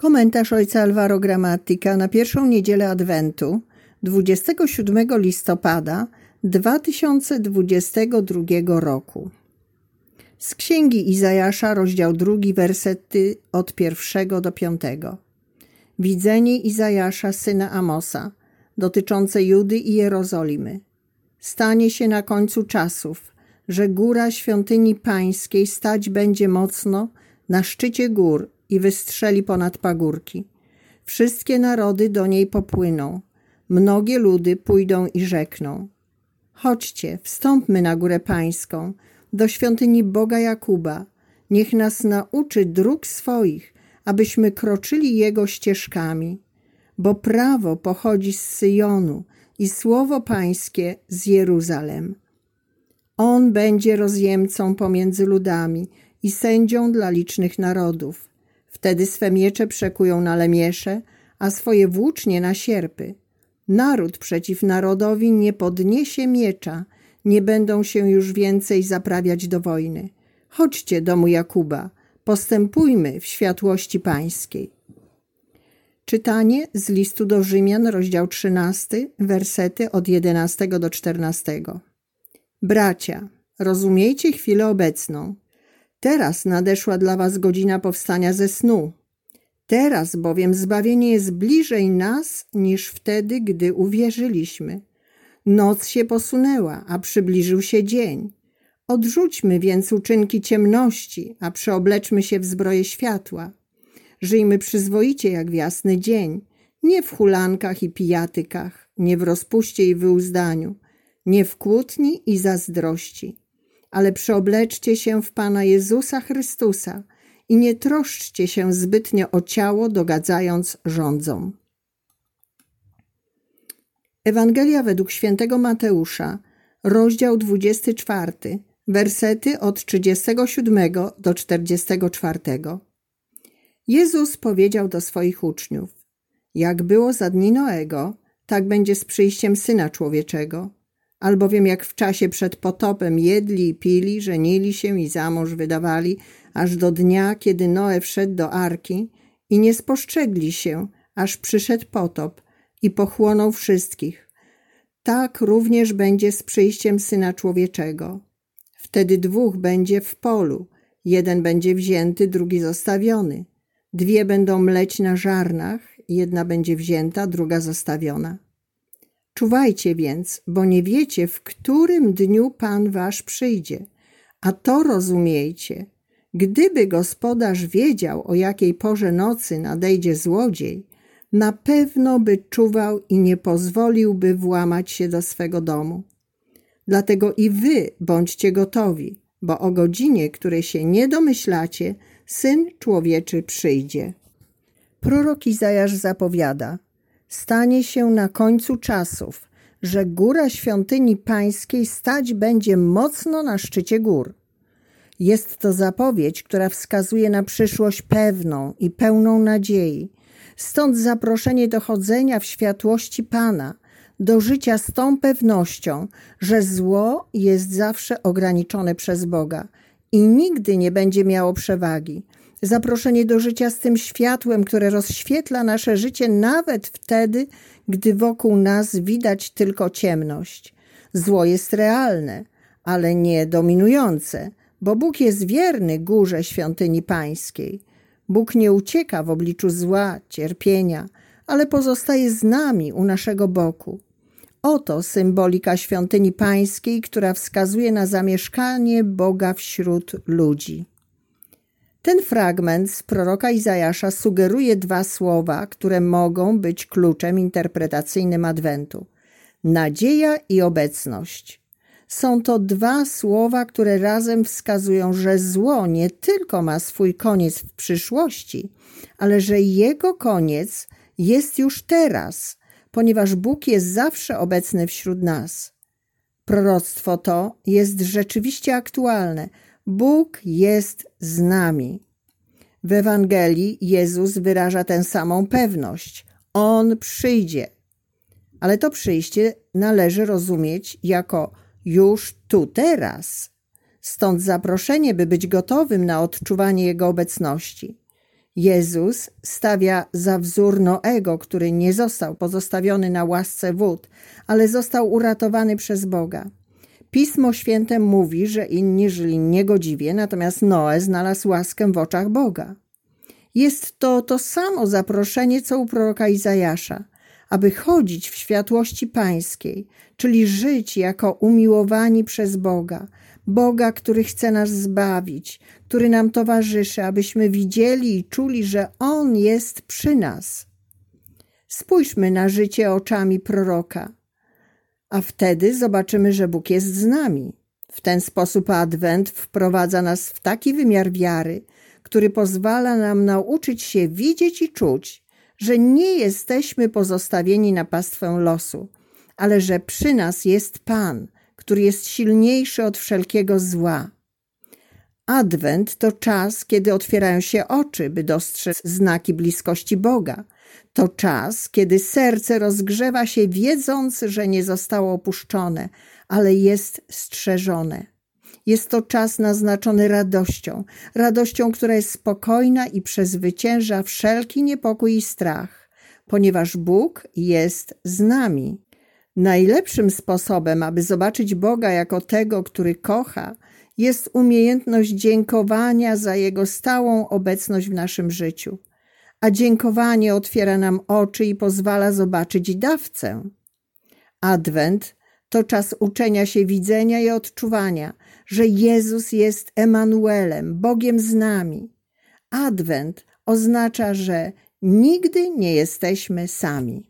Komentarz ojca Alvaro Gramatika na pierwszą niedzielę Adwentu 27 listopada 2022 roku. Z księgi Izajasza, rozdział drugi, wersety od pierwszego do piątego. Widzenie Izajasza, syna Amosa, dotyczące Judy i Jerozolimy. Stanie się na końcu czasów, że góra świątyni pańskiej stać będzie mocno na szczycie gór i wystrzeli ponad pagórki. Wszystkie narody do niej popłyną. Mnogie ludy pójdą i rzekną. Chodźcie, wstąpmy na górę pańską, do świątyni Boga Jakuba. Niech nas nauczy dróg swoich, abyśmy kroczyli Jego ścieżkami. Bo prawo pochodzi z Syjonu i słowo pańskie z Jeruzalem. On będzie rozjemcą pomiędzy ludami i sędzią dla licznych narodów. Wtedy swe miecze przekują na lemiesze, a swoje włócznie na sierpy. Naród przeciw narodowi nie podniesie miecza, nie będą się już więcej zaprawiać do wojny. Chodźcie, domu Jakuba, postępujmy w światłości pańskiej. Czytanie z listu do Rzymian, rozdział 13, wersety od 11 do 14. Bracia, rozumiejcie chwilę obecną. Teraz nadeszła dla was godzina powstania ze snu. Teraz bowiem zbawienie jest bliżej nas niż wtedy, gdy uwierzyliśmy. Noc się posunęła, a przybliżył się dzień. Odrzućmy więc uczynki ciemności, a przeobleczmy się w zbroję światła. Żyjmy przyzwoicie jak w jasny dzień, nie w hulankach i pijatykach, nie w rozpuście i wyuzdaniu, nie w kłótni i zazdrości ale przeobleczcie się w Pana Jezusa Chrystusa i nie troszczcie się zbytnio o ciało, dogadzając rządzom. Ewangelia według świętego Mateusza, rozdział 24, wersety od 37 do 44. Jezus powiedział do swoich uczniów: Jak było za dni Noego, tak będzie z przyjściem syna człowieczego albowiem jak w czasie przed potopem jedli i pili, żenili się i za mąż wydawali, aż do dnia, kiedy Noe wszedł do arki i nie spostrzegli się, aż przyszedł potop i pochłonął wszystkich. Tak również będzie z przyjściem Syna Człowieczego. Wtedy dwóch będzie w polu, jeden będzie wzięty, drugi zostawiony. Dwie będą mleć na żarnach, jedna będzie wzięta, druga zostawiona. Czuwajcie więc, bo nie wiecie, w którym dniu Pan wasz przyjdzie. A to rozumiejcie. Gdyby gospodarz wiedział, o jakiej porze nocy nadejdzie złodziej, na pewno by czuwał i nie pozwoliłby włamać się do swego domu. Dlatego i wy bądźcie gotowi, bo o godzinie, której się nie domyślacie, Syn Człowieczy przyjdzie. Prorok Izajasz zapowiada – stanie się na końcu czasów, że góra świątyni pańskiej stać będzie mocno na szczycie gór. Jest to zapowiedź, która wskazuje na przyszłość pewną i pełną nadziei. Stąd zaproszenie do chodzenia w światłości Pana, do życia z tą pewnością, że zło jest zawsze ograniczone przez Boga i nigdy nie będzie miało przewagi zaproszenie do życia z tym światłem, które rozświetla nasze życie nawet wtedy, gdy wokół nas widać tylko ciemność. Zło jest realne, ale nie dominujące, bo Bóg jest wierny górze świątyni pańskiej. Bóg nie ucieka w obliczu zła, cierpienia, ale pozostaje z nami u naszego boku. Oto symbolika świątyni pańskiej, która wskazuje na zamieszkanie Boga wśród ludzi. Ten fragment z proroka Izajasza sugeruje dwa słowa, które mogą być kluczem interpretacyjnym Adwentu: nadzieja i obecność. Są to dwa słowa, które razem wskazują, że zło nie tylko ma swój koniec w przyszłości, ale że jego koniec jest już teraz, ponieważ Bóg jest zawsze obecny wśród nas. Proroctwo to jest rzeczywiście aktualne Bóg jest z nami. W Ewangelii Jezus wyraża tę samą pewność. On przyjdzie. Ale to przyjście należy rozumieć jako już tu, teraz. Stąd zaproszenie, by być gotowym na odczuwanie Jego obecności. Jezus stawia za wzór Noego, który nie został pozostawiony na łasce wód, ale został uratowany przez Boga. Pismo Święte mówi, że inni żyli niegodziwie, natomiast Noe znalazł łaskę w oczach Boga. Jest to to samo zaproszenie, co u proroka Izajasza, aby chodzić w światłości pańskiej, czyli żyć jako umiłowani przez Boga, Boga, który chce nas zbawić, który nam towarzyszy, abyśmy widzieli i czuli, że On jest przy nas. Spójrzmy na życie oczami proroka, a wtedy zobaczymy, że Bóg jest z nami. W ten sposób Adwent wprowadza nas w taki wymiar wiary, który pozwala nam nauczyć się widzieć i czuć, że nie jesteśmy pozostawieni na pastwę losu, ale że przy nas jest Pan, który jest silniejszy od wszelkiego zła. Adwent to czas, kiedy otwierają się oczy, by dostrzec znaki bliskości Boga. To czas, kiedy serce rozgrzewa się, wiedząc, że nie zostało opuszczone, ale jest strzeżone. Jest to czas naznaczony radością, radością, która jest spokojna i przezwycięża wszelki niepokój i strach, ponieważ Bóg jest z nami. Najlepszym sposobem, aby zobaczyć Boga jako tego, który kocha, jest umiejętność dziękowania za Jego stałą obecność w naszym życiu. A dziękowanie otwiera nam oczy i pozwala zobaczyć dawcę. Adwent to czas uczenia się widzenia i odczuwania, że Jezus jest Emanuelem, Bogiem z nami. Adwent oznacza, że nigdy nie jesteśmy sami.